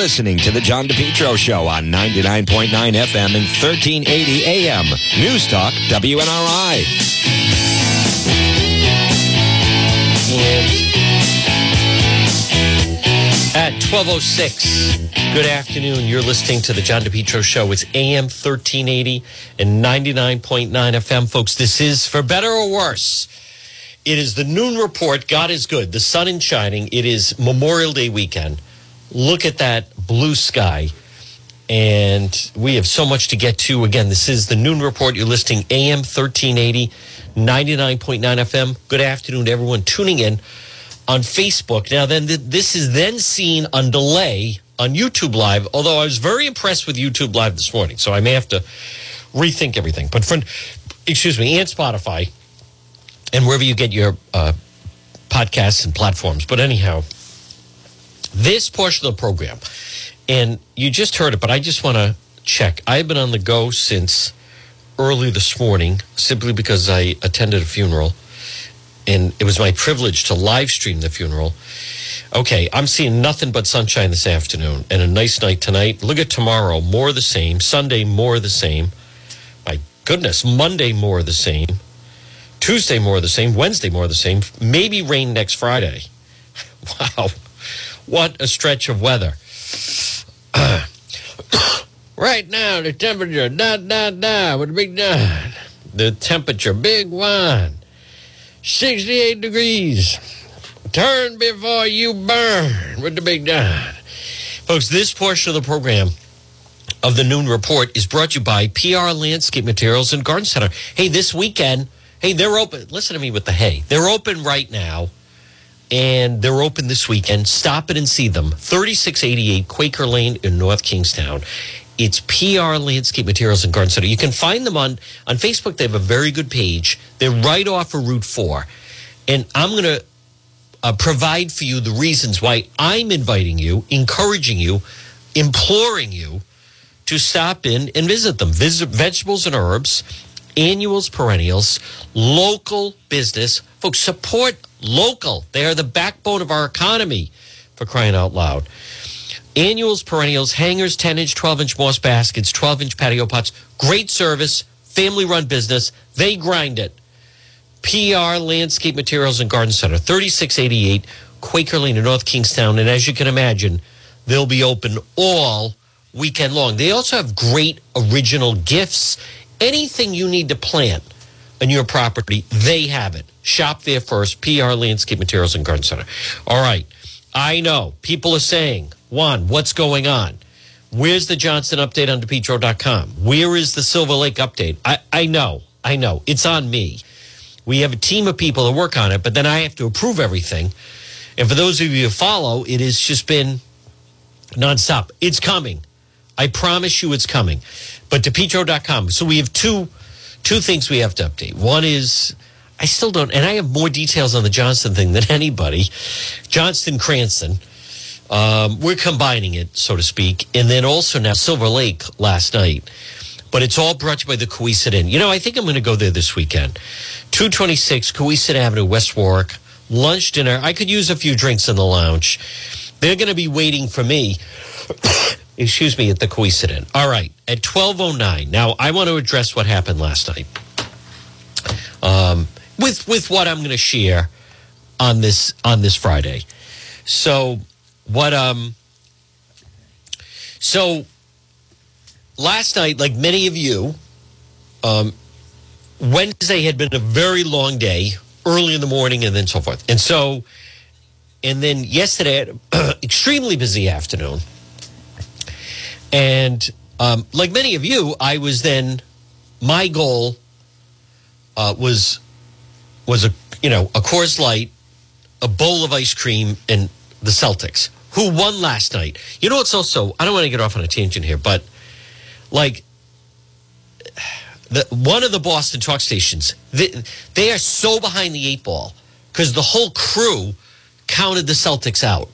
listening to the John DePetro Show on 99.9 FM and 1380 AM. News Talk, WNRI. At 1206, good afternoon. You're listening to the John DePetro Show. It's AM 1380 and 99.9 FM. Folks, this is for better or worse. It is the noon report. God is good. The sun is shining. It is Memorial Day weekend. Look at that blue sky. And we have so much to get to. Again, this is the noon report. You're listening AM 1380, 99.9 FM. Good afternoon to everyone tuning in on Facebook. Now, then, th- this is then seen on delay on YouTube Live, although I was very impressed with YouTube Live this morning. So I may have to rethink everything. But, friend, excuse me, and Spotify and wherever you get your uh, podcasts and platforms. But anyhow, this portion of the program, and you just heard it, but I just want to check. I've been on the go since early this morning simply because I attended a funeral and it was my privilege to live stream the funeral. Okay, I'm seeing nothing but sunshine this afternoon and a nice night tonight. Look at tomorrow, more the same. Sunday, more the same. My goodness, Monday, more the same. Tuesday, more the same. Wednesday, more the same. Maybe rain next Friday. Wow. What a stretch of weather. right now, the temperature, da, da, da, with a big dot. The temperature, big one. 68 degrees. Turn before you burn with the big dot. Folks, this portion of the program of the Noon Report is brought to you by PR Landscape Materials and Garden Center. Hey, this weekend, hey, they're open. Listen to me with the hey. They're open right now, and they're open this weekend. Stop it and see them. 3688 Quaker Lane in North Kingstown. It's PR Landscape Materials and Garden Center. You can find them on, on Facebook. They have a very good page. They're right off of Route 4. And I'm going to uh, provide for you the reasons why I'm inviting you, encouraging you, imploring you to stop in and visit them. Visit vegetables and herbs, annuals, perennials, local business. Folks, support local. They are the backbone of our economy for crying out loud. Annuals, perennials, hangers, 10 inch, 12 inch moss baskets, 12 inch patio pots. Great service, family run business. They grind it. PR Landscape Materials and Garden Center, 3688 Quaker Lane in North Kingstown. And as you can imagine, they'll be open all weekend long. They also have great original gifts. Anything you need to plant on your property, they have it. Shop there first. PR Landscape Materials and Garden Center. All right. I know people are saying, Juan, what's going on? Where's the Johnston update on DePetro.com? Where is the Silver Lake update? I, I know. I know. It's on me. We have a team of people that work on it, but then I have to approve everything. And for those of you who follow, it has just been nonstop. It's coming. I promise you it's coming. But DePetro.com. So we have two two things we have to update. One is I still don't, and I have more details on the Johnston thing than anybody. Johnston Cranston. Um, we're combining it, so to speak. And then also now Silver Lake last night. But it's all brought to you by the Cowesett Inn. You know, I think I'm going to go there this weekend. 226 Cowesett Avenue, West Warwick. Lunch, dinner. I could use a few drinks in the lounge. They're going to be waiting for me, excuse me, at the coincident. All right, at 1209. Now, I want to address what happened last night. Um, with with what I'm going to share on this on this Friday. So what um so last night, like many of you, um, Wednesday had been a very long day, early in the morning, and then so forth. And so, and then yesterday, extremely busy afternoon. And um, like many of you, I was then, my goal uh, was was a you know a Coors Light, a bowl of ice cream, and the Celtics, who won last night. You know what's also I don't want to get off on a tangent here, but like the one of the Boston talk stations, they, they are so behind the eight ball because the whole crew counted the Celtics out.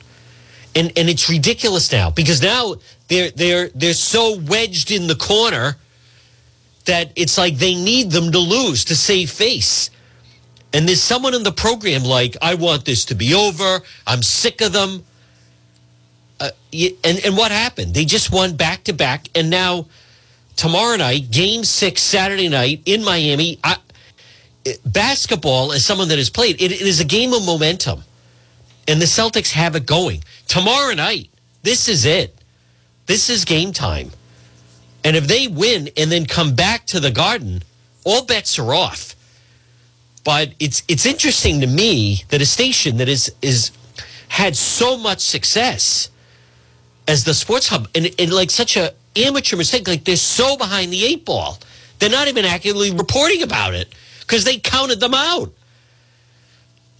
And and it's ridiculous now because now they're they're they're so wedged in the corner that it's like they need them to lose to save face. And there's someone in the program like, I want this to be over. I'm sick of them. uh, and and what happened? They just won back to back, and now tomorrow night, Game Six, Saturday night in Miami. I, basketball, as someone that has played, it, it is a game of momentum, and the Celtics have it going. Tomorrow night, this is it. This is game time, and if they win and then come back to the Garden, all bets are off. But it's it's interesting to me that a station that is is had so much success as the sports hub and, and like such a amateur mistake like they're so behind the eight ball they're not even accurately reporting about it because they counted them out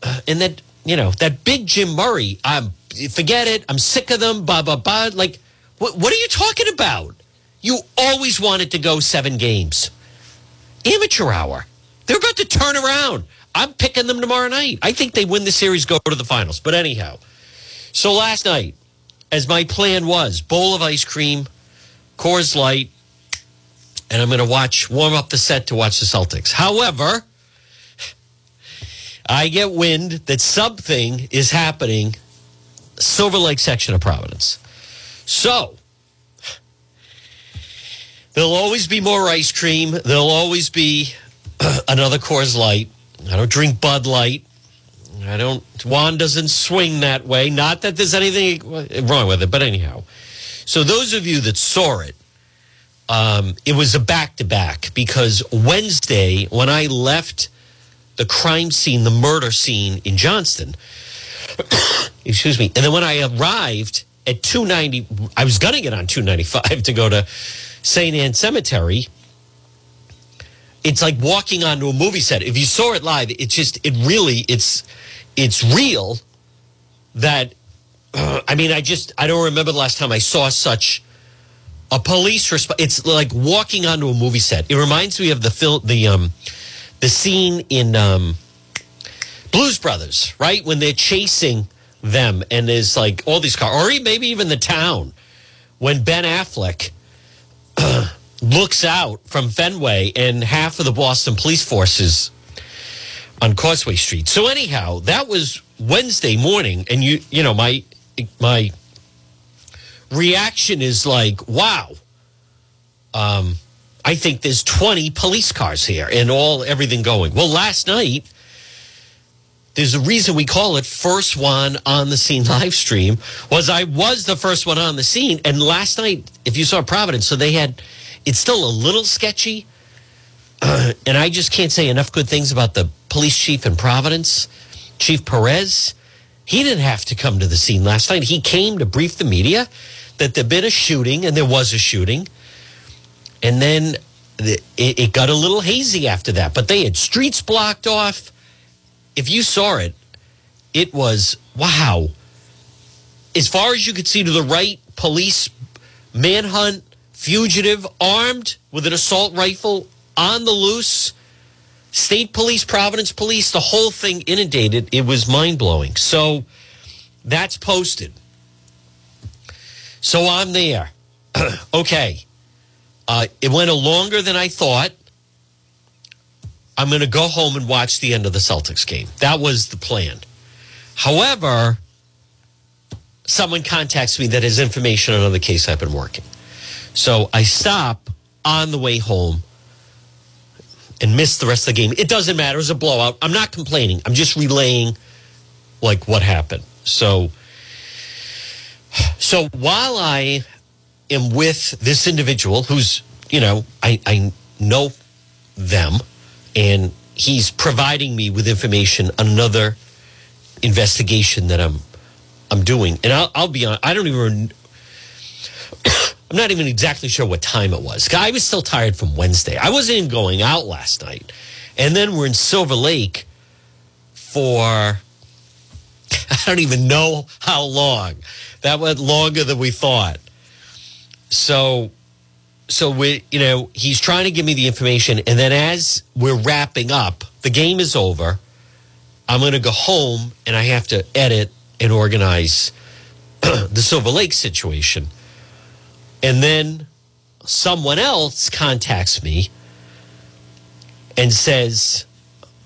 uh, and that you know that big jim murray i'm forget it i'm sick of them blah blah blah like what, what are you talking about? You always wanted to go seven games. Amateur hour. They're about to turn around. I'm picking them tomorrow night. I think they win the series go to the finals. But anyhow so last night as my plan was bowl of ice cream, Coors Light, and I'm going to watch, warm up the set to watch the Celtics. However, I get wind that something is happening Silver Lake section of Providence. So, there'll always be more ice cream. There'll always be another Coors Light. I don't drink Bud Light. I don't, Juan doesn't swing that way. Not that there's anything wrong with it, but anyhow. So, those of you that saw it, um, it was a back to back because Wednesday, when I left the crime scene, the murder scene in Johnston, excuse me, and then when I arrived at 290, I was going to get on 295 to go to St. Anne Cemetery it's like walking onto a movie set. If you saw it live, it's just it really it's it's real. That uh, I mean, I just I don't remember the last time I saw such a police response. It's like walking onto a movie set. It reminds me of the film, the um, the scene in um, Blues Brothers, right when they're chasing them, and there's like all these cars, or maybe even the town when Ben Affleck. looks out from Fenway and half of the Boston police forces on Causeway Street. So anyhow, that was Wednesday morning, and you you know my my reaction is like, wow. Um, I think there's 20 police cars here and all everything going. Well, last night there's a reason we call it first one on the scene live stream was I was the first one on the scene and last night if you saw Providence so they had it's still a little sketchy. Uh, and I just can't say enough good things about the police chief in Providence, Chief Perez. He didn't have to come to the scene last night. He came to brief the media that there'd been a shooting, and there was a shooting. And then it, it got a little hazy after that, but they had streets blocked off. If you saw it, it was wow. As far as you could see to the right, police manhunt fugitive armed with an assault rifle on the loose. State police, Providence police, the whole thing inundated. It was mind blowing. So that's posted. So I'm there. okay. Uh, it went longer than I thought. I'm going to go home and watch the end of the Celtics game. That was the plan. However, someone contacts me that has information on another case I've been working. So I stop on the way home and miss the rest of the game. It doesn't matter. It was a blowout. I'm not complaining. I'm just relaying like what happened. So so while I am with this individual who's, you know, I, I know them and he's providing me with information another investigation that I'm I'm doing. And I'll, I'll be on I don't even I'm not even exactly sure what time it was. I was still tired from Wednesday. I wasn't even going out last night. And then we're in Silver Lake for, I don't even know how long. That went longer than we thought. So, so we, you know, he's trying to give me the information. And then as we're wrapping up, the game is over. I'm going to go home and I have to edit and organize the Silver Lake situation. And then someone else contacts me and says,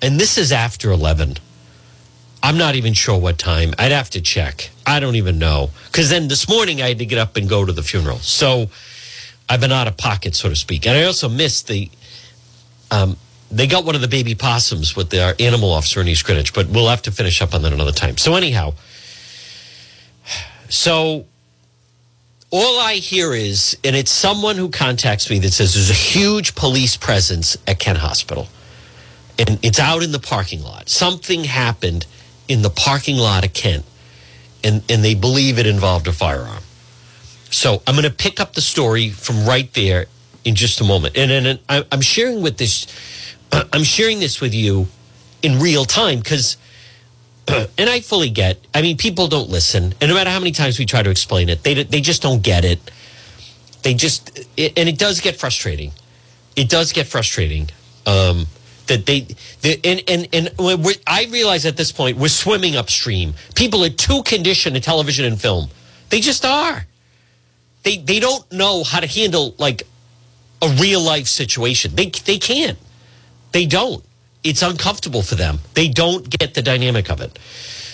and this is after 11. I'm not even sure what time. I'd have to check. I don't even know. Because then this morning I had to get up and go to the funeral. So I've been out of pocket, so to speak. And I also missed the. Um, they got one of the baby possums with their animal officer in East Greenwich, but we'll have to finish up on that another time. So, anyhow, so all I hear is, and it's someone who contacts me that says there's a huge police presence at Kent Hospital. And it's out in the parking lot. Something happened in the parking lot of Kent, and, and they believe it involved a firearm. So I'm going to pick up the story from right there in just a moment. And, and, and I'm sharing with this, I'm sharing this with you in real time because, and I fully get. I mean, people don't listen, and no matter how many times we try to explain it, they they just don't get it. They just, it, and it does get frustrating. It does get frustrating. Um, that they, they and and and I realize at this point we're swimming upstream. People are too conditioned to television and film. They just are. They they don't know how to handle like a real life situation. They they can't. They don't. It's uncomfortable for them. They don't get the dynamic of it.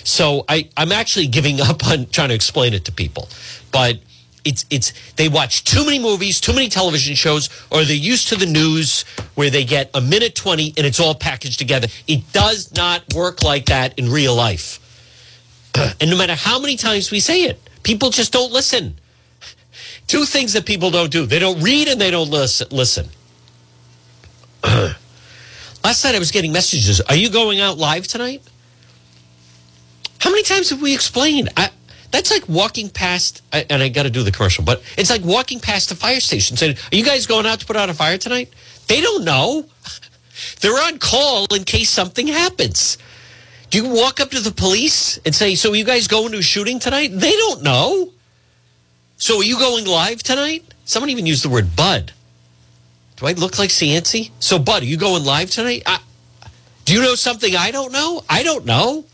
So I, I'm actually giving up on trying to explain it to people. But it's it's they watch too many movies, too many television shows, or they're used to the news where they get a minute twenty and it's all packaged together. It does not work like that in real life. and no matter how many times we say it, people just don't listen. Two things that people don't do: they don't read and they don't listen. Last night I was getting messages. Are you going out live tonight? How many times have we explained? I, that's like walking past, and I got to do the commercial, but it's like walking past the fire station saying, Are you guys going out to put out a fire tonight? They don't know. They're on call in case something happens. Do you walk up to the police and say, So you guys going to a shooting tonight? They don't know. So are you going live tonight? Someone even used the word bud. Do I look like Cianci? So, Bud, are you going live tonight? I, do you know something I don't know? I don't know.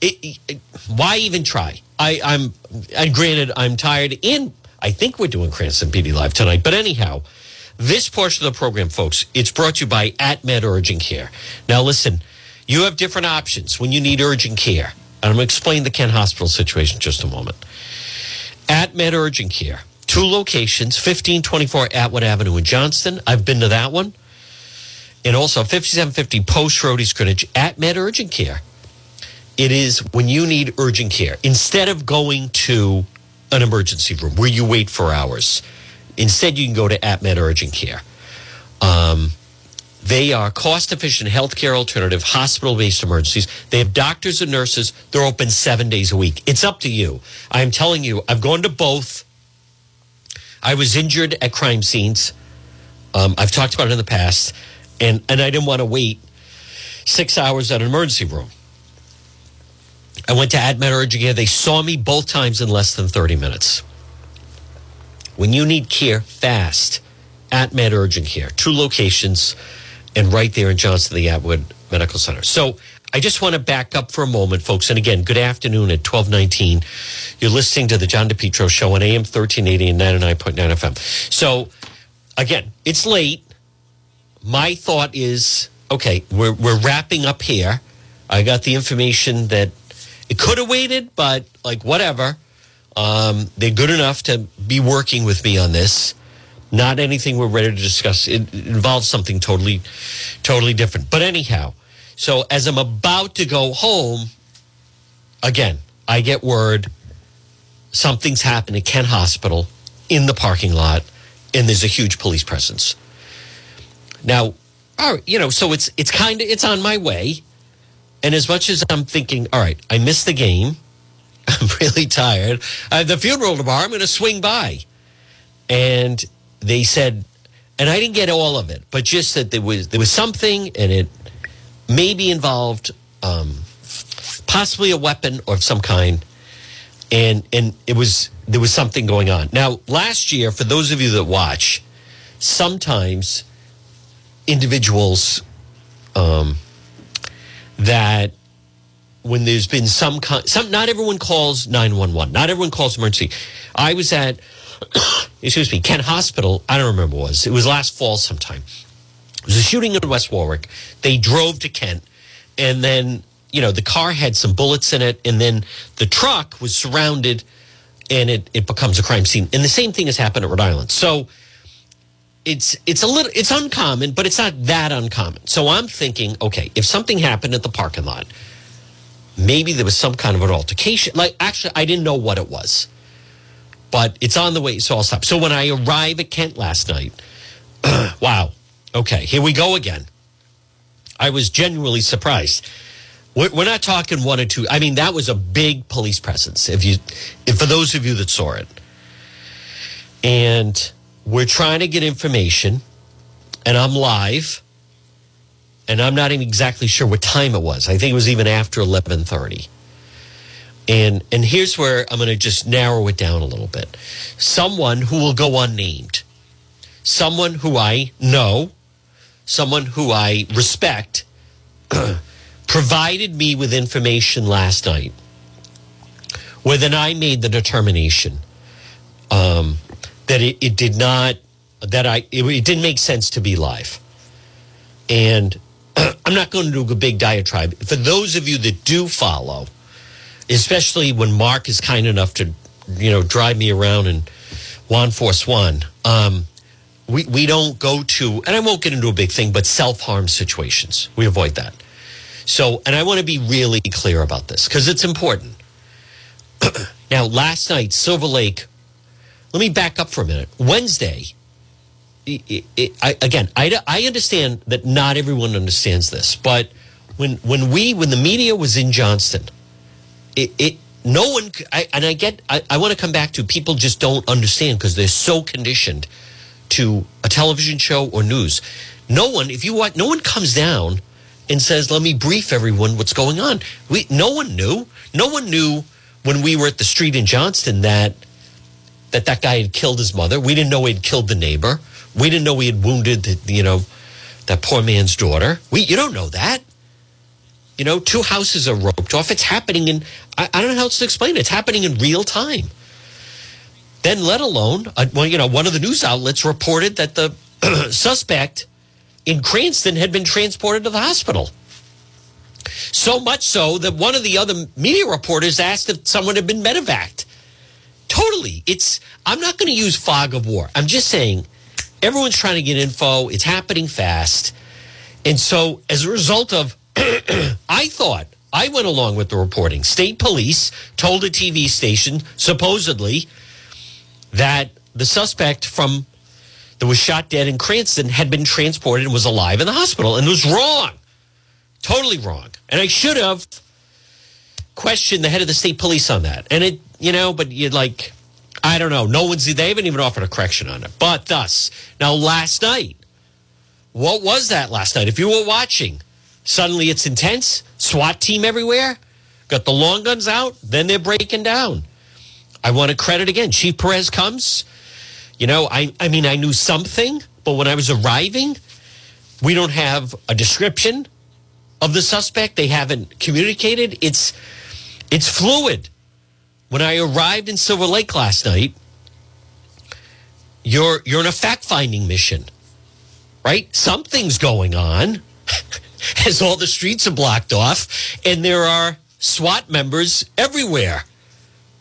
It, it, why even try? I, I'm, and granted, I'm tired, and I think we're doing Cranston PD Live tonight. But anyhow, this portion of the program, folks, it's brought to you by At Med Urgent Care. Now, listen, you have different options when you need urgent care. I'm going to explain the Kent Hospital situation in just a moment. At Med Urgent Care Two locations, 1524 Atwood Avenue in Johnston. I've been to that one. And also 5750 Post Road East Greenwich at Med Urgent Care. It is when you need urgent care. Instead of going to an emergency room where you wait for hours, instead you can go to at Med Urgent Care. Um, they are cost efficient healthcare alternative, hospital based emergencies. They have doctors and nurses. They're open seven days a week. It's up to you. I'm telling you, I've gone to both. I was injured at crime scenes. Um, I've talked about it in the past, and, and I didn't want to wait six hours at an emergency room. I went to AtMed Urgent Care. They saw me both times in less than 30 minutes. When you need care fast, AtMed Urgent Care, two locations, and right there in Johnston, the Atwood Medical Center. So I just want to back up for a moment, folks. And again, good afternoon at 1219. You're listening to the John DePetro Show on AM 1380 and 99.9 FM. So again, it's late. My thought is, okay, we're, we're wrapping up here. I got the information that it could have waited, but like whatever. Um, they're good enough to be working with me on this. Not anything we're ready to discuss. It, involves something totally, totally different. But anyhow, so as I'm about to go home, again, I get word something's happened at Kent Hospital in the parking lot, and there's a huge police presence. Now, all right, you know, so it's it's kind of it's on my way. And as much as I'm thinking, all right, I missed the game. I'm really tired. Uh, the funeral tomorrow, I'm going to swing by. And they said, and I didn't get all of it, but just that there was there was something, and it maybe involved um, possibly a weapon of some kind, and and it was there was something going on. Now, last year, for those of you that watch, sometimes individuals um, that when there's been some kind, some not everyone calls 911 not everyone calls emergency i was at excuse me kent hospital i don't remember was it was last fall sometime it was a shooting in West Warwick. They drove to Kent. and then you know the car had some bullets in it, and then the truck was surrounded, and it it becomes a crime scene. And the same thing has happened at Rhode Island. So it's it's a little it's uncommon, but it's not that uncommon. So I'm thinking, okay, if something happened at the parking lot, maybe there was some kind of an altercation. Like actually, I didn't know what it was, but it's on the way, so I'll stop. So when I arrive at Kent last night, wow, okay, here we go again. I was genuinely surprised. We're, we're not talking one or two. I mean, that was a big police presence. If you, if for those of you that saw it, and we're trying to get information, and I'm live, and I'm not even exactly sure what time it was. I think it was even after 11:30. And and here's where I'm going to just narrow it down a little bit. Someone who will go unnamed, someone who I know, someone who I respect, provided me with information last night, where then I made the determination um, that it, it, did not, that I, it, it didn't make sense to be live. And I'm not going to do a big diatribe. For those of you that do follow, especially when Mark is kind enough to, you know, drive me around in Juan Force One, um, we, we don't go to, and I won't get into a big thing, but self harm situations. We avoid that. So, and I want to be really clear about this because it's important. now, last night, Silver Lake, let me back up for a minute. Wednesday, it, it, I, again, I, I understand that not everyone understands this, but when when we when the media was in Johnston, it, it no one I, and I get I, I want to come back to people just don't understand because they're so conditioned to a television show or news. No one, if you want, no one comes down and says, "Let me brief everyone what's going on." We no one knew. No one knew when we were at the street in Johnston that that that guy had killed his mother. We didn't know he had killed the neighbor. We didn't know he had wounded, the, you know, that poor man's daughter. We, you don't know that. You know, two houses are roped off. It's happening in, I, I don't know how else to explain it. It's happening in real time. Then, let alone, uh, well, you know, one of the news outlets reported that the suspect in Cranston had been transported to the hospital. So much so that one of the other media reporters asked if someone had been medevaced. Totally. It's, I'm not going to use fog of war. I'm just saying everyone's trying to get info. It's happening fast. And so, as a result of, I thought, I went along with the reporting. State police told a TV station, supposedly, that the suspect from that was shot dead in Cranston had been transported and was alive in the hospital and was wrong. Totally wrong. And I should have questioned the head of the state police on that. And it, you know, but you'd like, I don't know. No one's, they haven't even offered a correction on it. But thus, now last night, what was that last night? If you were watching, suddenly it's intense. SWAT team everywhere. Got the long guns out. Then they're breaking down. I want to credit again. Chief Perez comes. You know, I, I mean, I knew something, but when I was arriving, we don't have a description of the suspect. They haven't communicated. It's, it's fluid. When I arrived in Silver Lake last night, you're you're in a fact finding mission, right? Something's going on as all the streets are blocked off, and there are SWAT members everywhere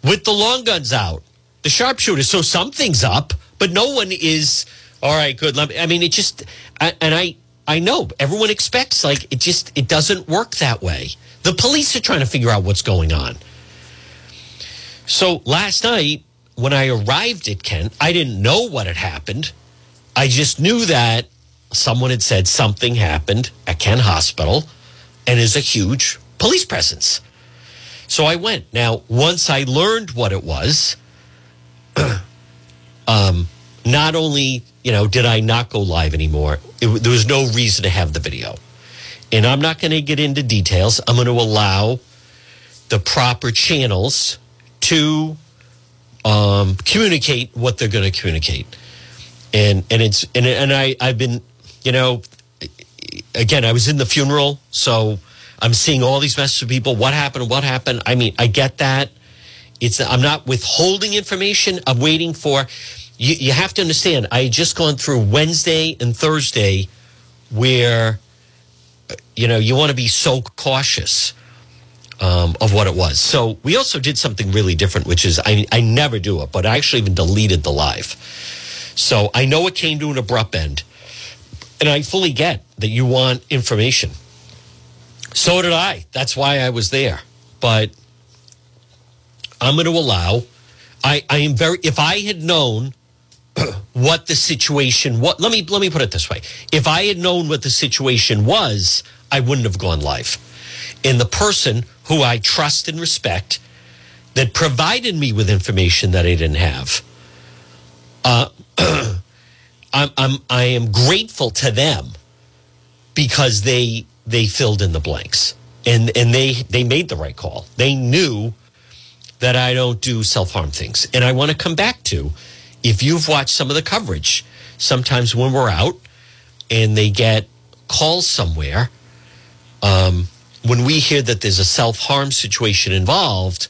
with the long guns out, the sharpshooters. So something's up, but no one is. All right, good. I mean, it just and I I know everyone expects like it just it doesn't work that way. The police are trying to figure out what's going on. So last night, when I arrived at Kent, I didn't know what had happened. I just knew that someone had said something happened at Kent Hospital and is a huge police presence. So I went. Now, once I learned what it was, um, not only you know did I not go live anymore, it, there was no reason to have the video. And I'm not going to get into details. I'm going to allow the proper channels to um, communicate what they're going to communicate. And and it's and and I I've been you know again I was in the funeral so I'm seeing all these messages of people what happened what happened I mean I get that it's I'm not withholding information I'm waiting for you, you have to understand I just gone through Wednesday and Thursday where you know, you want to be so cautious um, of what it was. So we also did something really different, which is I, I never do it, but I actually even deleted the live. So I know it came to an abrupt end, and I fully get that you want information. So did I. That's why I was there. But I'm going to allow. I, I am very. If I had known what the situation what let me let me put it this way if i had known what the situation was i wouldn't have gone live and the person who i trust and respect that provided me with information that i didn't have uh, I'm, I'm i am grateful to them because they they filled in the blanks and and they they made the right call they knew that i don't do self-harm things and i want to come back to if you've watched some of the coverage, sometimes when we're out and they get calls somewhere, um, when we hear that there's a self harm situation involved,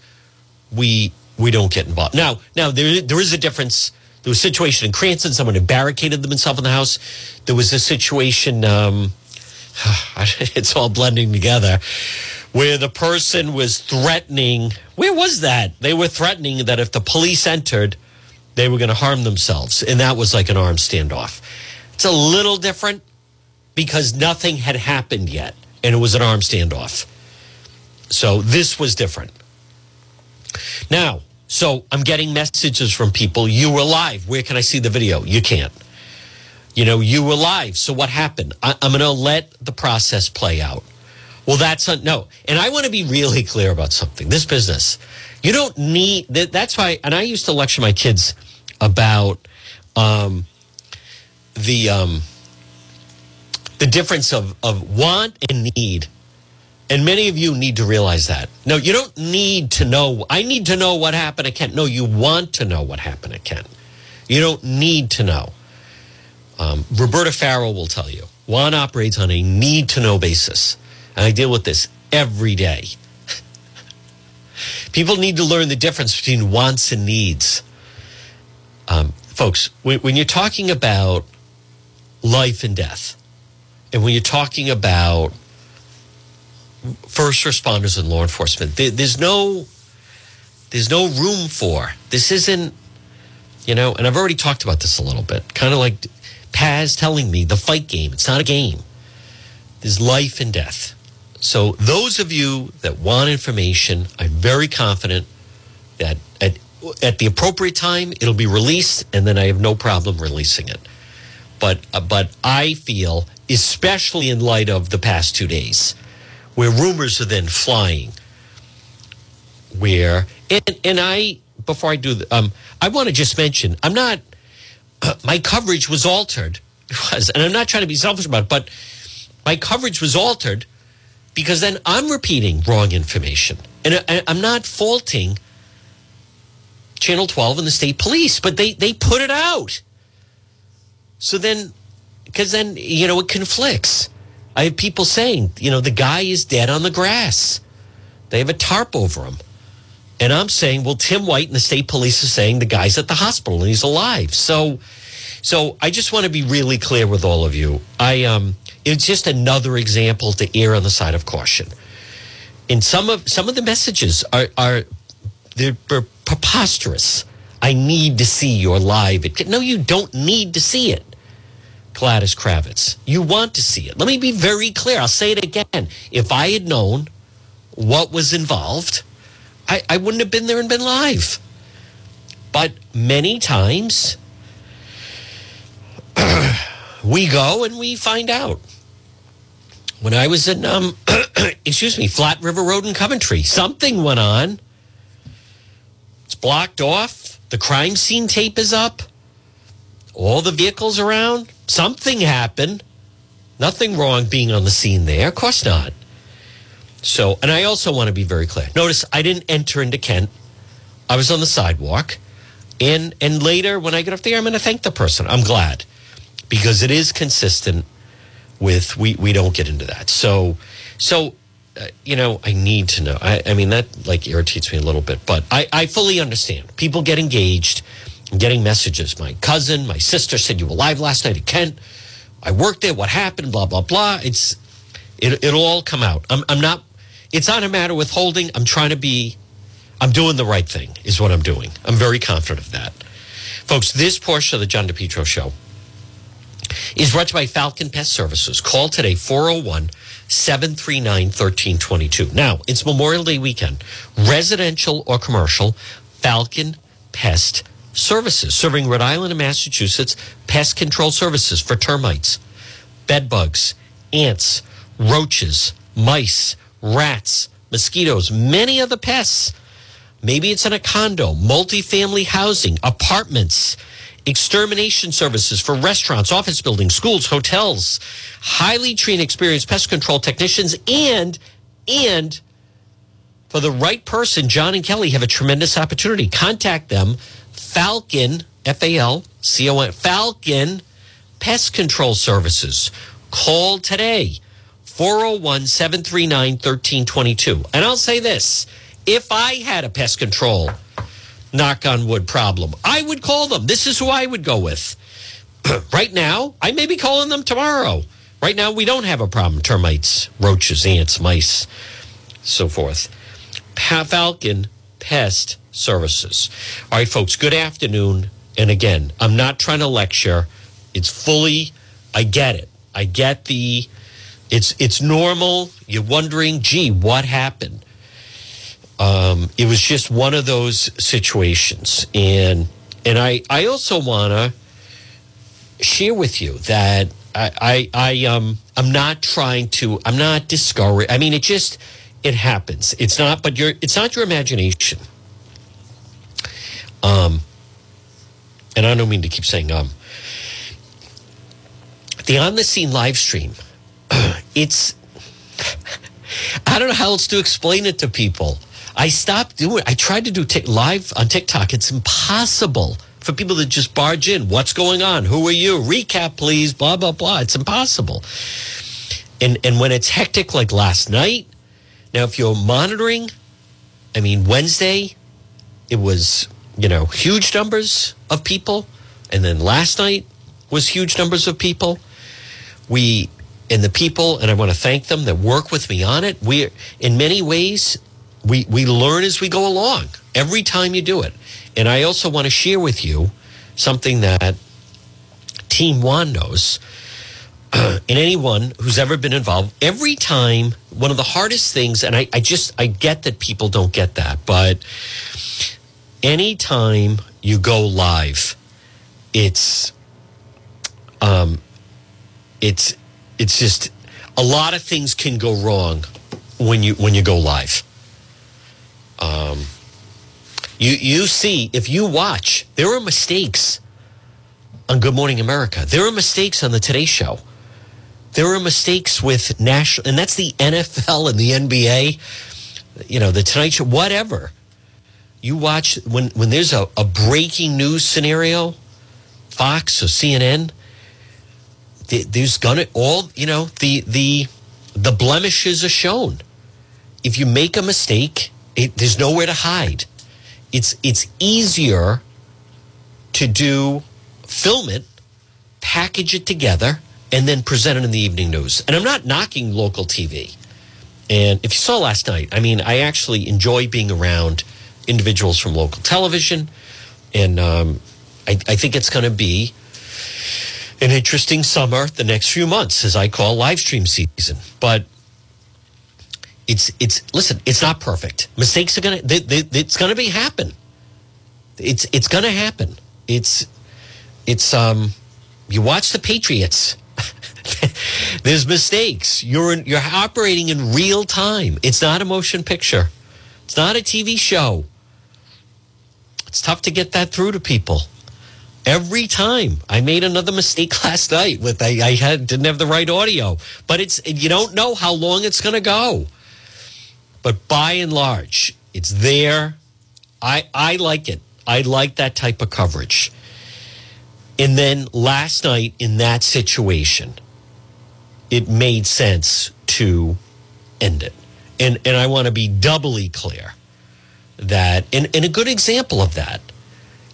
we we don't get involved. Now, now there there is a difference. There was a situation in Cranston. Someone had barricaded themselves in the house. There was a situation. Um, it's all blending together. Where the person was threatening. Where was that? They were threatening that if the police entered they were going to harm themselves. And that was like an armed standoff. It's a little different because nothing had happened yet and it was an armed standoff. So this was different. Now, so I'm getting messages from people. You were live. Where can I see the video? You can't. You know, you were live. So what happened? I, am going to let the process play out. Well, that's no. And I want to be really clear about something. This business, you don't need, that's why, and I used to lecture my kids about um, the um, the difference of, of want and need. And many of you need to realize that. No, you don't need to know. I need to know what happened at Kent. No, you want to know what happened at Kent. You don't need to know. Um, Roberta Farrell will tell you. Juan operates on a need to know basis. And I deal with this every day. People need to learn the difference between wants and needs. Um, folks, when, when you're talking about life and death, and when you're talking about first responders and law enforcement, there, there's no there's no room for this. Isn't you know? And I've already talked about this a little bit. Kind of like Paz telling me the fight game. It's not a game. There's life and death. So those of you that want information, I'm very confident that at at the appropriate time, it'll be released, and then I have no problem releasing it. But uh, but I feel, especially in light of the past two days, where rumors are then flying, where and and I before I do, um, I want to just mention, I'm not. Uh, my coverage was altered. It was, and I'm not trying to be selfish about it, but my coverage was altered because then I'm repeating wrong information, and I, I'm not faulting Channel 12 and the state police, but they, they put it out. So then, because then, you know, it conflicts. I have people saying, you know, the guy is dead on the grass. They have a tarp over him. And I'm saying, well, Tim White and the state police are saying the guy's at the hospital and he's alive. So, so I just want to be really clear with all of you. I, um, it's just another example to err on the side of caution. And some of some of the messages are, are they're preposterous. I need to see your live. No, you don't need to see it. Gladys Kravitz, you want to see it. Let me be very clear. I'll say it again. If I had known what was involved, I, I wouldn't have been there and been live. But many times we go and we find out. When I was in, um, excuse me, Flat River Road in Coventry, something went on it's blocked off. The crime scene tape is up. All the vehicles around. Something happened. Nothing wrong being on the scene there. Of course not. So, and I also want to be very clear. Notice I didn't enter into Kent. I was on the sidewalk. And and later when I get up there, I'm going to thank the person. I'm glad because it is consistent with we we don't get into that. So so uh, you know, I need to know. I, I, mean, that like irritates me a little bit, but I, I fully understand. People get engaged, getting messages. My cousin, my sister said you were live last night at Kent. I worked there. What happened? Blah blah blah. It's It, it'll all come out. I'm, I'm not, it's not a matter of withholding. I'm trying to be, I'm doing the right thing, is what I'm doing. I'm very confident of that. Folks, this portion of the John DePetro show is brought to you by Falcon Pest Services. Call today, 401 739 1322. Now, it's Memorial Day weekend. Residential or commercial, Falcon Pest Services, serving Rhode Island and Massachusetts, pest control services for termites, bed bugs, ants, roaches, mice, rats, mosquitoes, many other pests. Maybe it's in a condo, multifamily housing, apartments, extermination services for restaurants, office buildings, schools, hotels, highly trained, experienced pest control technicians, and and for the right person, John and Kelly have a tremendous opportunity. Contact them, Falcon, F A L C O N, Falcon Pest Control Services. Call today, 401 739 1322. And I'll say this if I had a pest control, knock on wood problem, I would call them. This is who I would go with. right now, I may be calling them tomorrow. Right now, we don't have a problem termites, roaches, ants, mice, so forth. Falcon Pest Services. All right, folks, good afternoon. And again, I'm not trying to lecture. It's fully, I get it. I get the, it's it's normal. You're wondering, gee, what happened? Um, it was just one of those situations, and and I I also want to share with you that I I, I um I'm not trying to I'm not discouraged. I mean, it just it happens. It's not, but your it's not your imagination. Um, and I don't mean to keep saying um. The on the scene live stream, it's I don't know how else to explain it to people. I stopped doing. I tried to do t- live on TikTok. It's impossible for people to just barge in. What's going on? Who are you? Recap, please. Blah blah blah. It's impossible. And and when it's hectic like last night, now if you're monitoring, I mean Wednesday, it was you know huge numbers of people, and then last night was huge numbers of people. We and the people, and I want to thank them that work with me on it. We, in many ways, we we learn as we go along every time you do it. And I also want to share with you something that Team One knows. and anyone who's ever been involved, every time, one of the hardest things, and I, I just, I get that people don't get that, but anytime you go live, it's, um, it's, it's just a lot of things can go wrong when you when you go live. Um, you you see if you watch, there are mistakes on Good Morning America. There are mistakes on the Today Show. There are mistakes with national, and that's the NFL and the NBA. You know the Tonight Show, whatever. You watch when when there's a, a breaking news scenario, Fox or CNN. There's gonna all you know the the the blemishes are shown. If you make a mistake, it, there's nowhere to hide. It's it's easier to do film it, package it together, and then present it in the evening news. And I'm not knocking local TV. And if you saw last night, I mean, I actually enjoy being around individuals from local television, and um, I, I think it's going to be an interesting summer the next few months, as I call live stream season. But it's it's listen, it's not perfect. Mistakes are gonna it's gonna be happen. It's it's gonna happen. It's it's um you watch the Patriots. There's mistakes. You're in, you're operating in real time. It's not a motion picture. It's not a TV show. It's tough to get that through to people. Every time I made another mistake last night with I, I had didn't have the right audio, but it's you don't know how long it's going to go. But by and large, it's there. I I like it. I like that type of coverage. And then last night in that situation, it made sense to end it. And and I want to be doubly clear that and, and a good example of that.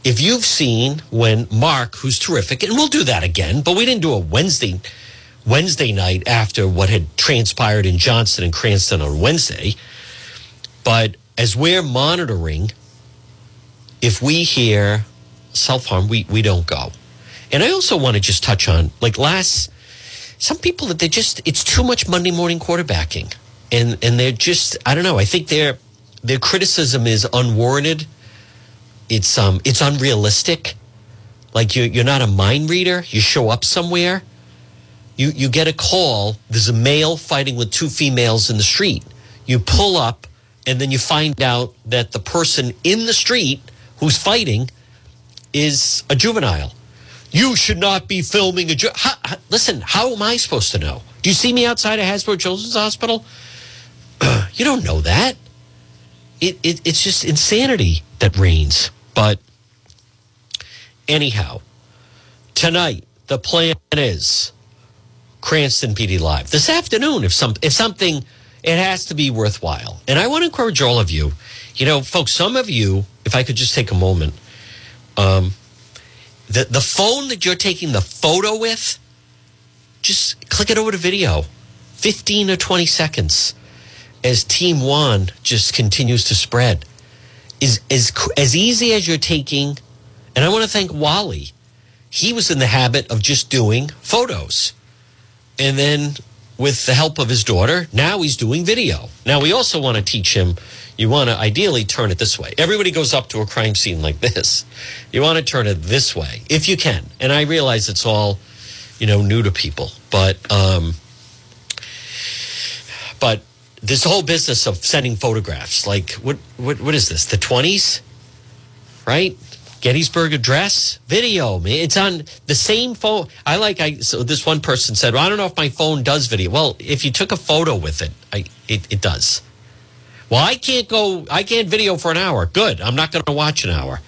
If you've seen when Mark, who's terrific, and we'll do that again, but we didn't do a Wednesday Wednesday night after what had transpired in Johnston and Cranston on Wednesday. But as we're monitoring, if we hear self harm, we, we don't go. And I also want to just touch on like last, some people that they just, it's too much Monday morning quarterbacking. And, and they're just, I don't know, I think their, their criticism is unwarranted. It's, um, it's unrealistic. Like you, you're not a mind reader. You show up somewhere you, you get a call, there's a male fighting with two females in the street. You pull up, and then you find out that the person in the street who's fighting is a juvenile. You should not be filming a. Ju- how, listen, how am I supposed to know? Do you see me outside of Hasbro Children's Hospital? you don't know that. It, it, it's just insanity that reigns. But anyhow, tonight, the plan is Cranston PD Live this afternoon. If some if something, it has to be worthwhile. And I want to encourage all of you. You know, folks, some of you, if I could just take a moment, um, the the phone that you're taking the photo with, just click it over to video, fifteen or twenty seconds, as Team One just continues to spread. Is as as easy as you're taking, and I want to thank Wally. He was in the habit of just doing photos and then with the help of his daughter, now he's doing video. Now we also want to teach him. You want to ideally turn it this way. Everybody goes up to a crime scene like this. You want to turn it this way if you can. And I realize it's all, you know, new to people, but um, but this whole business of sending photographs, like what what what is this? The twenties, right? Gettysburg Address video. It's on the same phone. I like. I so this one person said, well, "I don't know if my phone does video." Well, if you took a photo with it, I, it, it does. Well, I can't go. I can't video for an hour. Good. I'm not going to watch an hour.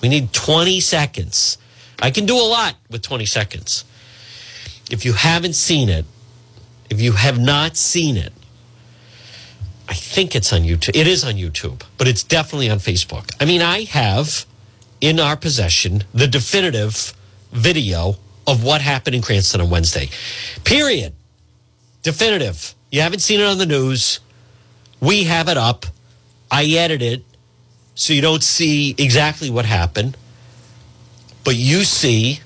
We need 20 seconds. I can do a lot with 20 seconds. If you haven't seen it, if you have not seen it, I think it's on YouTube. It is on YouTube, but it's definitely on Facebook. I mean, I have in our possession the definitive video of what happened in Cranston on Wednesday. Period. Definitive. You haven't seen it on the news. We have it up. I edited it so you don't see exactly what happened, but you see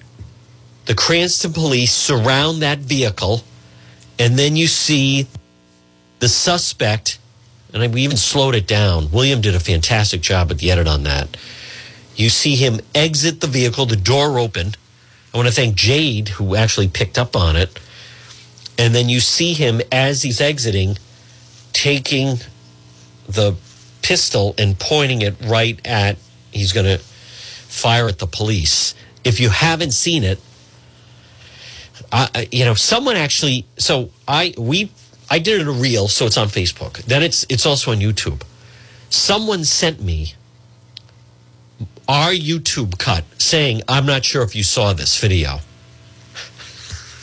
the Cranston police surround that vehicle, and then you see the suspect, and we even slowed it down. William did a fantastic job with the edit on that you see him exit the vehicle, the door open. I want to thank Jade, who actually picked up on it. And then you see him as he's exiting, taking the pistol and pointing it right at, he's going to fire at the police. If you haven't seen it, I, you know, someone actually, so I, we, I did it a reel, so it's on Facebook. Then it's, it's also on YouTube. Someone sent me our YouTube cut saying, I'm not sure if you saw this video.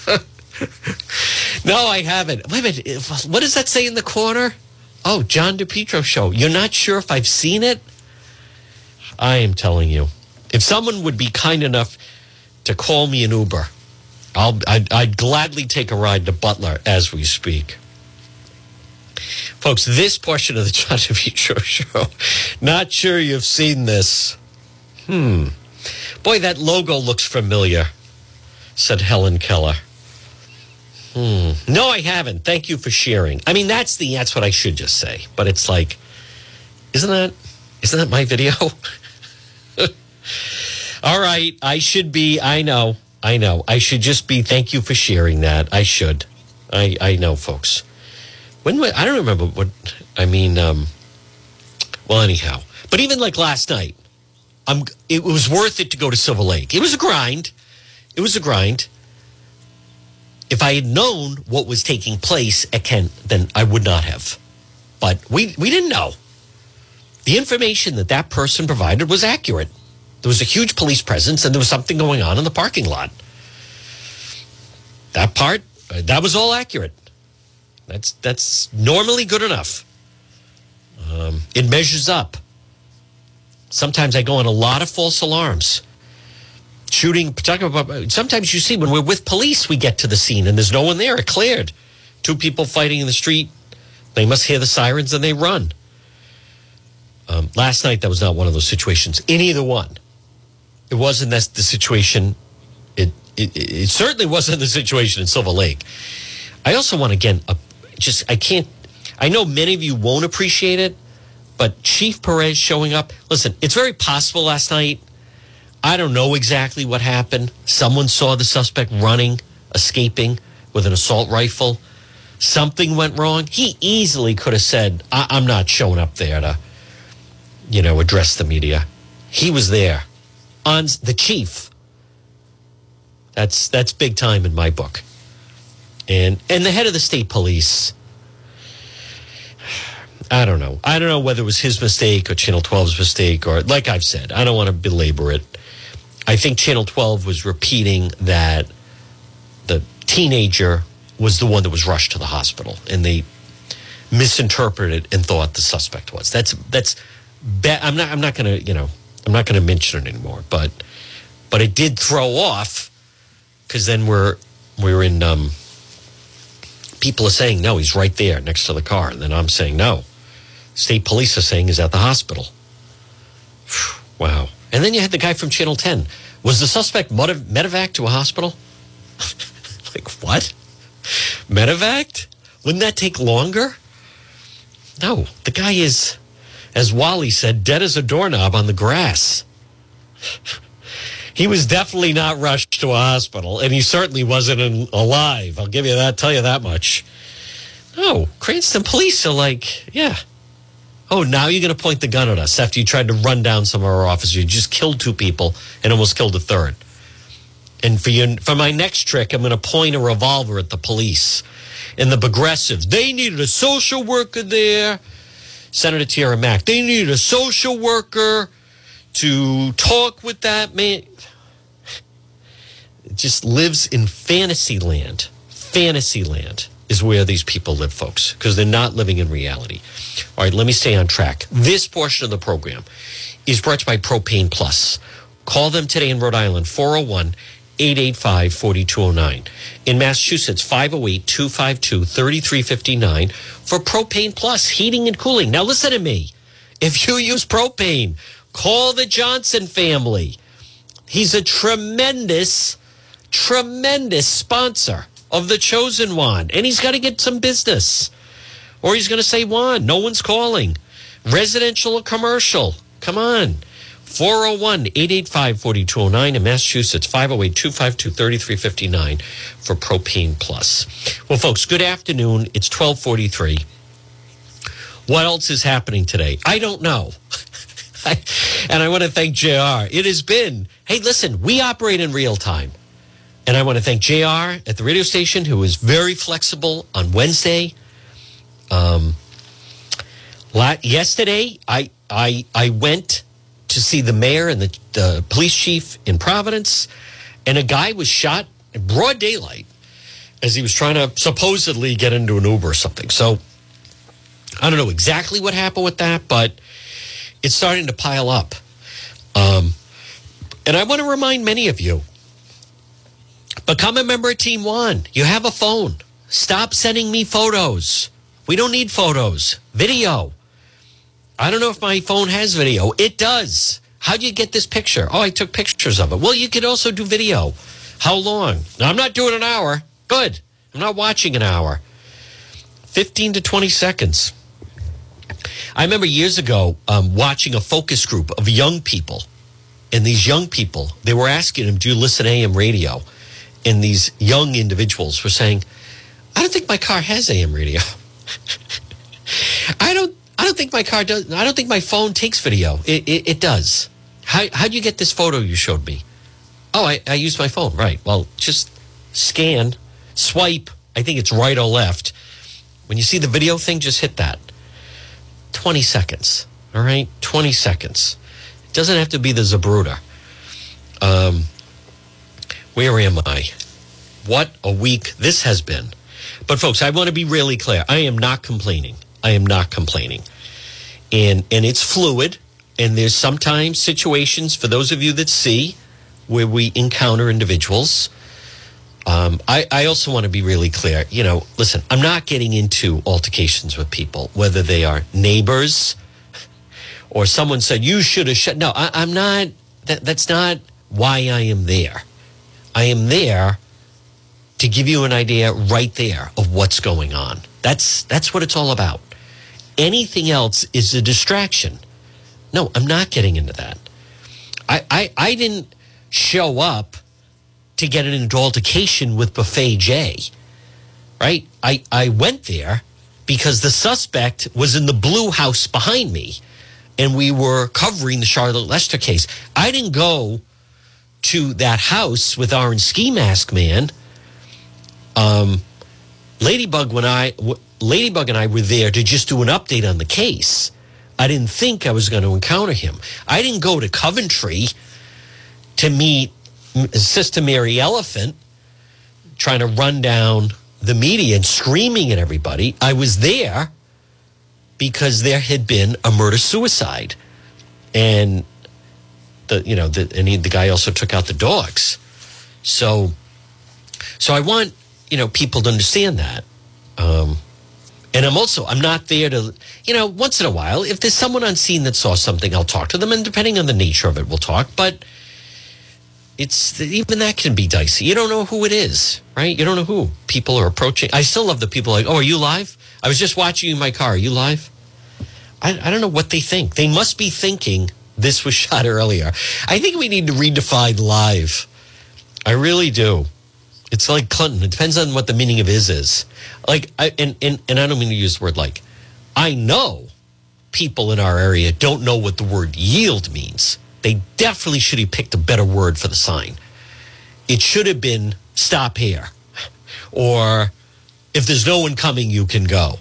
no, I haven't. Wait a minute. What does that say in the corner? Oh, John DePetro show. You're not sure if I've seen it? I am telling you. If someone would be kind enough to call me an Uber, I'll, I'd, I'd gladly take a ride to Butler as we speak. Folks, this portion of the John DePetro show, not sure you've seen this. Hmm. Boy, that logo looks familiar, said Helen Keller. Hmm. No, I haven't. Thank you for sharing. I mean, that's the that's what I should just say. But it's like, isn't that isn't that my video? All right, I should be. I know. I know. I should just be. Thank you for sharing that. I should. I I know, folks. When I don't remember what I mean. Um, well, anyhow, but even like last night, I'm, it was worth it to go to Silver Lake. It was a grind. It was a grind. If I had known what was taking place at Kent, then I would not have. But we, we didn't know. The information that that person provided was accurate. There was a huge police presence and there was something going on in the parking lot. That part, uh, that was all accurate. That's, that's normally good enough. Um, it measures up. Sometimes I go on a lot of false alarms. shooting. Talking about sometimes you see when we're with police, we get to the scene and there's no one there. It cleared. Two people fighting in the street. They must hear the sirens and they run. Um, last night, that was not one of those situations. In either one, it wasn't that the situation. It, it it certainly wasn't the situation in Silver Lake. I also want to again, just I can't. I know many of you won't appreciate it, but Chief Perez showing up. Listen, it's very possible last night. I don't know exactly what happened. Someone saw the suspect running, escaping with an assault rifle. Something went wrong. He easily could have said, I- "I'm not showing up there to." you know, address the media. He was there on the chief. That's that's big time in my book. And and the head of the state police. I don't know. I don't know whether it was his mistake or Channel 12's mistake or like I've said, I don't want to belabor it. I think Channel 12 was repeating that the teenager was the one that was rushed to the hospital and they misinterpreted and thought the suspect was. That's that's be- I'm not I'm not going to, you know, I'm not going to mention it anymore, but but it did throw off cuz then we're we're in um people are saying no, he's right there next to the car and then I'm saying no. State police are saying he's at the hospital. wow. And then you had the guy from Channel 10. Was the suspect medevac to a hospital? like what? Medevac? Wouldn't that take longer? No, the guy is, as Wally said, dead as a doorknob on the grass. he was definitely not rushed to a hospital, and he certainly wasn't in, alive. I'll give you that, tell you that much. No, Cranston police are like, yeah. Oh, now you're going to point the gun at us after you tried to run down some of our officers. You just killed two people and almost killed a third. And for you, for my next trick, I'm going to point a revolver at the police and the progressives. They needed a social worker there. Senator Tiara Mack. They needed a social worker to talk with that man. Just lives in fantasy land. Fantasy land is where these people live, folks, because they're not living in reality. All right, let me stay on track. This portion of the program is brought to you by Propane Plus. Call them today in Rhode Island, 401 885 4209. In Massachusetts, 508 252 3359 for Propane Plus heating and cooling. Now, listen to me. If you use propane, call the Johnson family. He's a tremendous, tremendous sponsor of the chosen one, and he's got to get some business. Or he's going to say, Juan, no one's calling. Residential or commercial? Come on. 401 885 4209 in Massachusetts, 508 252 3359 for Propane Plus. Well, folks, good afternoon. It's 1243. What else is happening today? I don't know. And I want to thank JR. It has been, hey, listen, we operate in real time. And I want to thank JR at the radio station who was very flexible on Wednesday. Um, yesterday, I, I, I went to see the mayor and the, the police chief in Providence, and a guy was shot in broad daylight as he was trying to supposedly get into an Uber or something. So I don't know exactly what happened with that, but it's starting to pile up. Um, and I want to remind many of you become a member of Team One. You have a phone. Stop sending me photos. We don't need photos. Video. I don't know if my phone has video. It does. How do you get this picture? Oh, I took pictures of it. Well, you could also do video. How long? Now, I'm not doing an hour. Good. I'm not watching an hour. 15 to 20 seconds. I remember years ago um, watching a focus group of young people. And these young people, they were asking them, Do you listen to AM radio? And these young individuals were saying, I don't think my car has AM radio. I don't I don't think my car does. I don't think my phone takes video. It, it, it does. How how'd you get this photo you showed me? Oh, I, I use my phone. Right. Well, just scan, swipe. I think it's right or left. When you see the video thing, just hit that. 20 seconds. All right? 20 seconds. It doesn't have to be the Zapruder. Um, where am I? What a week this has been. But folks, I want to be really clear. I am not complaining. I am not complaining. And and it's fluid and there's sometimes situations for those of you that see where we encounter individuals. Um, I, I also want to be really clear. You know, listen, I'm not getting into altercations with people, whether they are neighbors or someone said you should have shut. No, I, I'm not. That, that's not why I am there. I am there to give you an idea right there of what's going on. That's that's what it's all about. Anything else is a distraction. No, I'm not getting into that. I, I, I didn't show up to get an altercation with Buffet J, right? I, I went there because the suspect was in the blue house behind me and we were covering the Charlotte Lester case. I didn't go to that house with Orange Ski Mask Man. Um, Ladybug when I Ladybug and I were there to just do an update on the case. I didn't think I was going to encounter him. I didn't go to Coventry to meet Sister Mary Elephant trying to run down the media and screaming at everybody. I was there because there had been a murder suicide. And the you know the and he, the guy also took out the dogs. So so I want you know people to understand that. Um, and I'm also I'm not there to you know once in a while if there's someone on scene that saw something I'll talk to them and depending on the nature of it we'll talk. But it's even that can be dicey. You don't know who it is, right? You don't know who people are approaching. I still love the people like, oh, are you live? I was just watching you in my car. Are you live? I, I don't know what they think. They must be thinking this was shot earlier. I think we need to redefine live. I really do. It's like Clinton. It depends on what the meaning of is is. Like, I, and, and, and I don't mean to use the word like. I know people in our area don't know what the word yield means. They definitely should have picked a better word for the sign. It should have been stop here or if there's no one coming, you can go.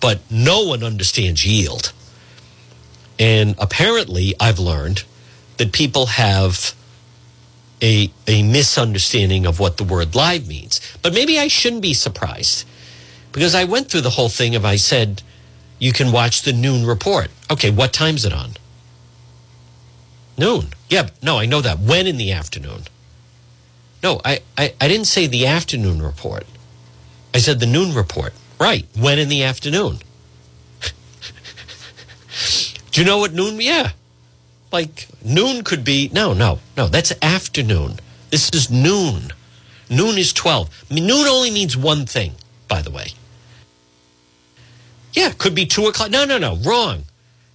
But no one understands yield. And apparently, I've learned that people have a, a misunderstanding of what the word live means. But maybe I shouldn't be surprised because I went through the whole thing of I said, you can watch the noon report. Okay, what time's it on? Noon. Yeah, no, I know that. When in the afternoon? No, I, I, I didn't say the afternoon report. I said the noon report. Right. When in the afternoon? Do you know what noon? Yeah. Like noon could be, no, no, no, that's afternoon. This is noon. Noon is 12. I mean, noon only means one thing, by the way. Yeah, could be two o'clock. No, no, no, wrong.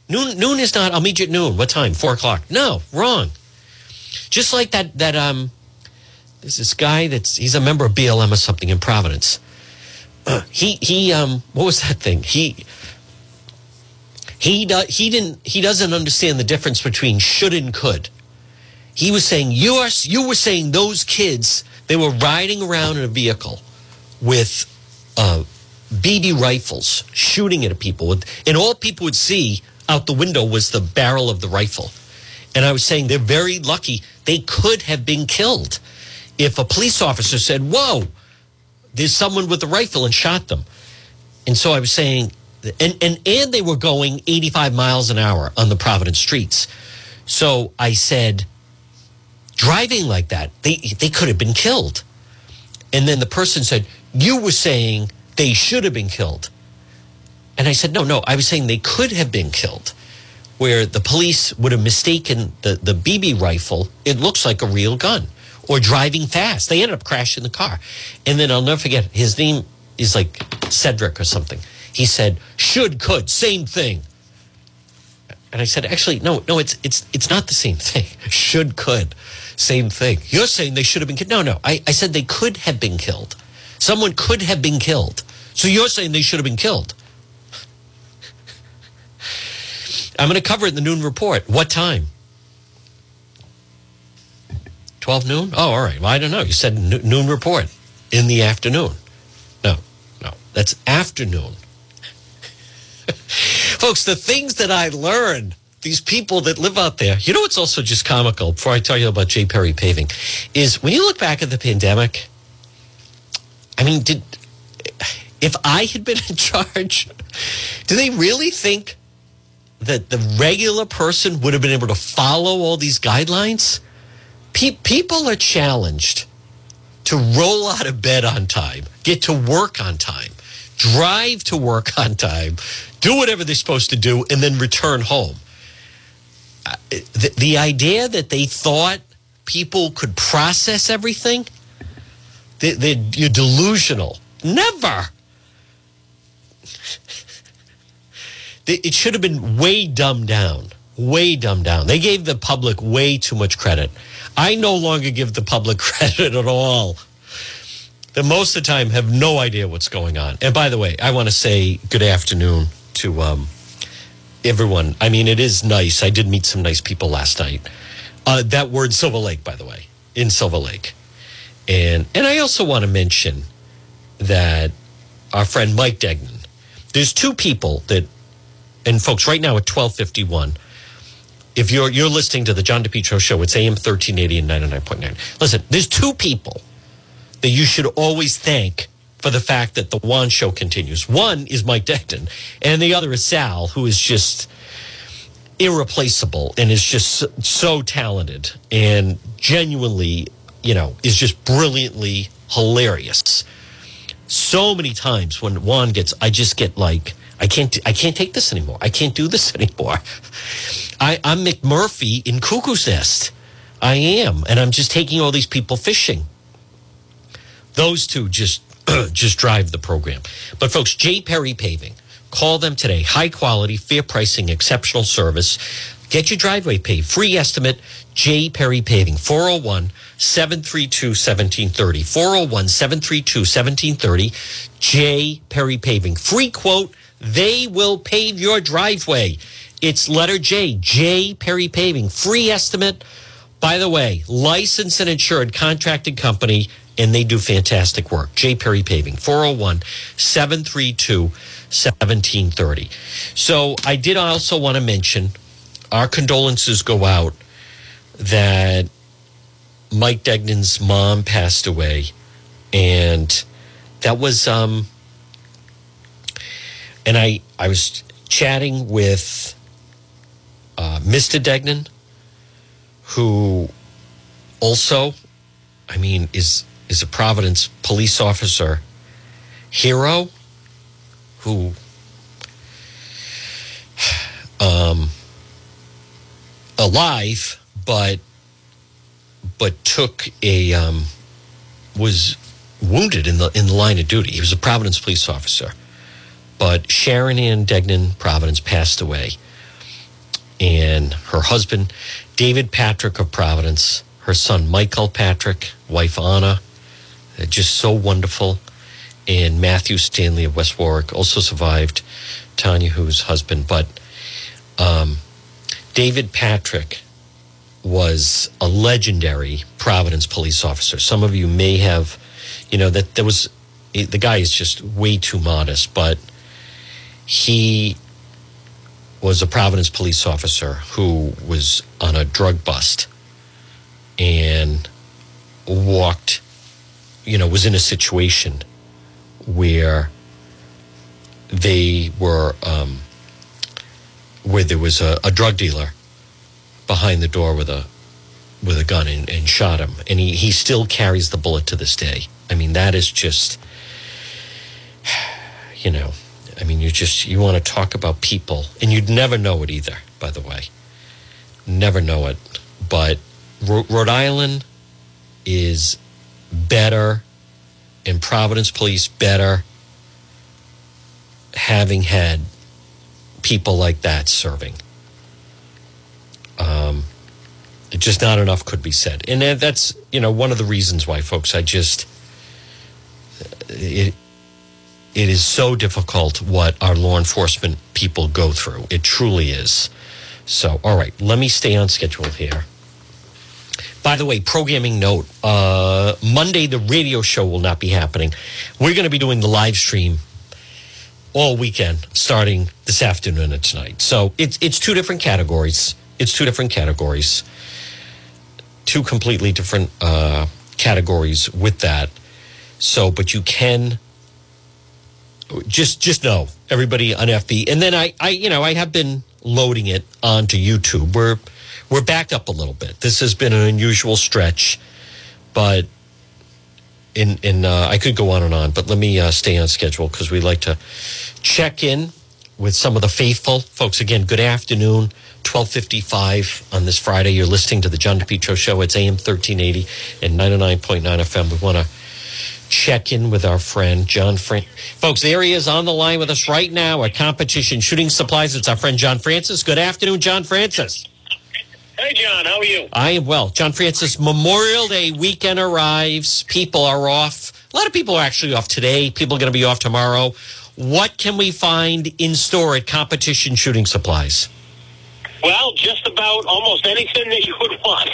Noon, noon is not. I'll meet you at noon. What time? Four o'clock. No, wrong. Just like that. That um, there's this guy that's he's a member of BLM or something in Providence. Uh, he he um, what was that thing? He he do, he didn't he doesn't understand the difference between should and could. He was saying you are you were saying those kids they were riding around in a vehicle with uh, BB rifles shooting at people, and all people would see out the window was the barrel of the rifle. And I was saying they're very lucky. They could have been killed if a police officer said, Whoa, there's someone with a rifle and shot them. And so I was saying, and, and, and they were going 85 miles an hour on the Providence streets. So I said, driving like that, they, they could have been killed. And then the person said, You were saying they should have been killed. And I said, no, no, I was saying they could have been killed, where the police would have mistaken the, the BB rifle. It looks like a real gun or driving fast. They ended up crashing the car. And then I'll never forget, his name is like Cedric or something. He said, should, could, same thing. And I said, actually, no, no, it's it's it's not the same thing. Should, could, same thing. You're saying they should have been killed. No, no. I, I said they could have been killed. Someone could have been killed. So you're saying they should have been killed. I'm going to cover it in the noon report. What time? 12 noon? Oh, all right. Well, I don't know. You said noon report in the afternoon. No, no. That's afternoon. Folks, the things that I learned, these people that live out there, you know what's also just comical before I tell you about J. Perry paving is when you look back at the pandemic, I mean, did if I had been in charge, do they really think that the regular person would have been able to follow all these guidelines? Pe- people are challenged to roll out of bed on time, get to work on time, drive to work on time, do whatever they're supposed to do, and then return home. Uh, the, the idea that they thought people could process everything, they, they, you're delusional. Never. It should have been way dumbed down, way dumbed down. They gave the public way too much credit. I no longer give the public credit at all. The most of the time have no idea what's going on. And by the way, I want to say good afternoon to um, everyone. I mean, it is nice. I did meet some nice people last night. Uh, that word Silver Lake, by the way, in Silver Lake. And and I also want to mention that our friend Mike Degnan. There's two people that and folks, right now at 1251, if you're you're listening to the John DePetro show, it's AM 1380 and 99.9. Listen, there's two people that you should always thank for the fact that the Juan show continues. One is Mike Degnan, and the other is Sal, who is just irreplaceable and is just so talented and genuinely, you know, is just brilliantly hilarious. So many times when Juan gets, I just get like, I can't. I can't take this anymore. I can't do this anymore. I, I'm McMurphy in Cuckoo's Nest. I am, and I'm just taking all these people fishing. Those two just just drive the program. But folks, J Perry Paving, call them today. High quality, fair pricing, exceptional service. Get your driveway paved. Free estimate. J Perry Paving. 401 732 1730. 401 732 1730. J Perry Paving. Free quote they will pave your driveway. It's letter J, J Perry Paving. Free estimate. By the way, licensed and insured contracted company, and they do fantastic work. J Perry Paving, 401 732 1730. So I did also want to mention our condolences go out that Mike Degnan's mom passed away. And that was um, and I I was chatting with uh, Mr. Degnan, who also, I mean, is is a Providence police officer hero who um, alive, but but took a um, was wounded in the in the line of duty. He was a Providence police officer but Sharon Ann Degnan Providence passed away. And her husband, David Patrick of Providence, her son, Michael Patrick, wife, Anna, just so wonderful. And Matthew Stanley of West Warwick also survived, Tanya, whose husband. But um, David Patrick was a legendary Providence police officer. Some of you may have, you know, that there was, the guy is just way too modest, but he was a Providence police officer who was on a drug bust and walked, you know, was in a situation where they were, um, where there was a, a, drug dealer behind the door with a with a gun and, and shot him, and he he still carries the bullet to this day. I mean, that is just, you know I mean, you just you want to talk about people, and you'd never know it either. By the way, never know it. But Rhode Island is better, and Providence Police better, having had people like that serving. Um, just not enough could be said, and that's you know one of the reasons why, folks. I just it, it is so difficult what our law enforcement people go through. It truly is. So, all right, let me stay on schedule here. By the way, programming note uh, Monday, the radio show will not be happening. We're going to be doing the live stream all weekend, starting this afternoon and tonight. So it's, it's two different categories. It's two different categories, two completely different uh, categories with that. So, but you can just just know everybody on FB. And then I, I, you know, I have been loading it onto YouTube. We're we're backed up a little bit. This has been an unusual stretch, but in in uh, I could go on and on, but let me uh, stay on schedule because we like to check in with some of the faithful folks. Again, good afternoon. 1255 on this Friday. You're listening to the John DePetro Show. It's AM 1380 and 99.9 FM. We want to check in with our friend John Fran- Folks, there he is on the line with us right now at Competition Shooting Supplies. It's our friend John Francis. Good afternoon, John Francis. Hey, John, how are you? I am well. John Francis, Memorial Day weekend arrives. People are off. A lot of people are actually off today. People are going to be off tomorrow. What can we find in store at Competition Shooting Supplies? Well, just about almost anything that you would want.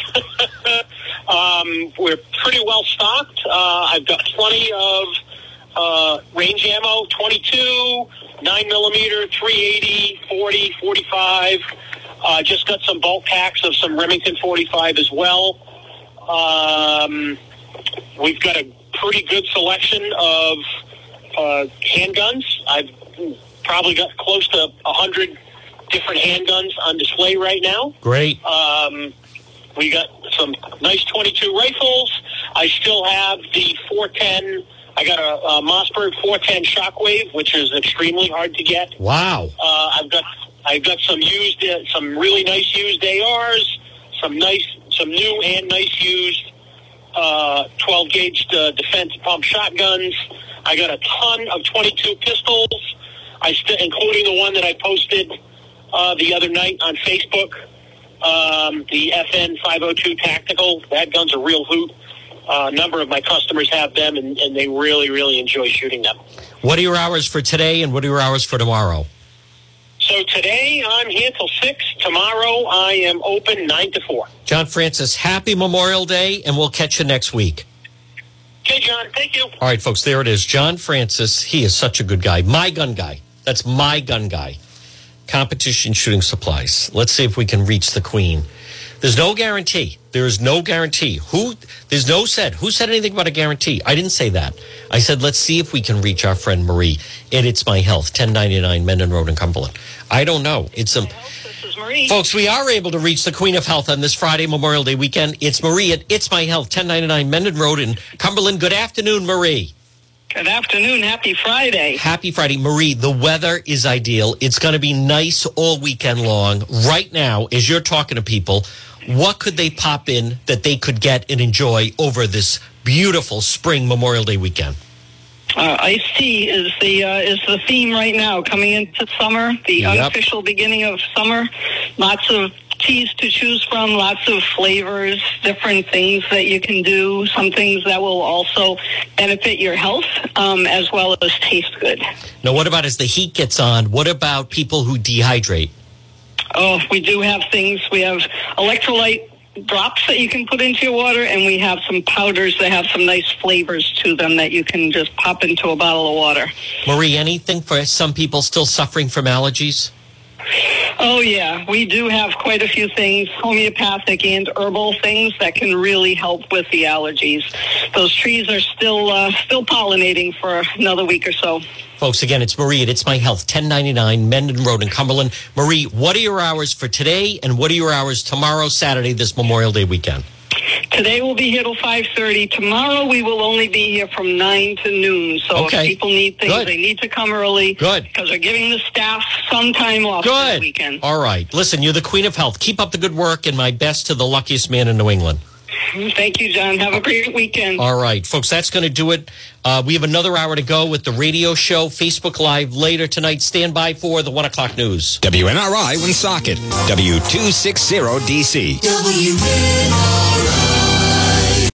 um, we're pretty well stocked. Uh, I've got plenty of uh, range ammo 22, 9 millimeter, 380, 40, 45. Uh, just got some bulk packs of some Remington 45 as well. Um, we've got a pretty good selection of uh, handguns. I've probably got close to 100 different handguns on display right now. Great. Um, we got some nice 22 rifles. I still have the 410. I got a, a Mossberg 410 Shockwave, which is extremely hard to get. Wow. Uh, I've got I've got some used, uh, some really nice used ARs, some nice, some new and nice used uh, 12 gauge uh, defense pump shotguns. I got a ton of 22 pistols. I st- including the one that I posted uh, the other night on Facebook. Um, the FN 502 Tactical. That gun's a real hoot. Uh, a number of my customers have them, and, and they really, really enjoy shooting them. What are your hours for today and what are your hours for tomorrow? So today I'm here till 6. Tomorrow I am open 9 to 4. John Francis, happy Memorial Day, and we'll catch you next week. Okay, John. Thank you. All right, folks, there it is. John Francis, he is such a good guy. My gun guy. That's my gun guy. Competition shooting supplies. Let's see if we can reach the queen. There's no guarantee. There is no guarantee. Who? There's no said. Who said anything about a guarantee? I didn't say that. I said let's see if we can reach our friend Marie. And it's my health, 1099 Mendon Road in Cumberland. I don't know. It's a. This is Marie. Folks, we are able to reach the Queen of Health on this Friday, Memorial Day weekend. It's Marie at It's My Health, 1099 Mendon Road in Cumberland. Good afternoon, Marie. Good afternoon. Happy Friday. Happy Friday. Marie, the weather is ideal. It's going to be nice all weekend long. Right now, as you're talking to people, what could they pop in that they could get and enjoy over this beautiful spring Memorial Day weekend? Uh, iced tea is the uh, is the theme right now. Coming into summer, the Yep. unofficial beginning of summer. Lots of teas to choose from. Lots of flavors, different things that you can do. Some things that will also benefit your health um, as well as taste good. Now, what about as the heat gets on? What about people who dehydrate? Oh, we do have things. We have electrolyte drops that you can put into your water, and we have some powders that have some nice flavors to them that you can just pop into a bottle of water. Marie, anything for some people still suffering from allergies? Oh yeah, we do have quite a few things, homeopathic and herbal things that can really help with the allergies. Those trees are still uh, still pollinating for another week or so. Folks, again, it's Marie It's My Health, 1099 Mendon Road in Cumberland. Marie, what are your hours for today and what are your hours tomorrow, Saturday, this Memorial Day weekend? Today we'll be here till five thirty. Tomorrow we will only be here from nine to noon. So Okay. if people need things, Good. they need to come early. Good. because they're giving the staff some time off this Good. weekend. All right. Listen, you're the queen of health. Keep up the good work and my best to the luckiest man in New England. Thank you, John. Have a great weekend. All right, folks, that's going to do it. Uh, we have another hour to go with the radio show, Facebook Live later tonight. Stand by for the one o'clock news. WNRI Woonsocket, W260DC. WNRI.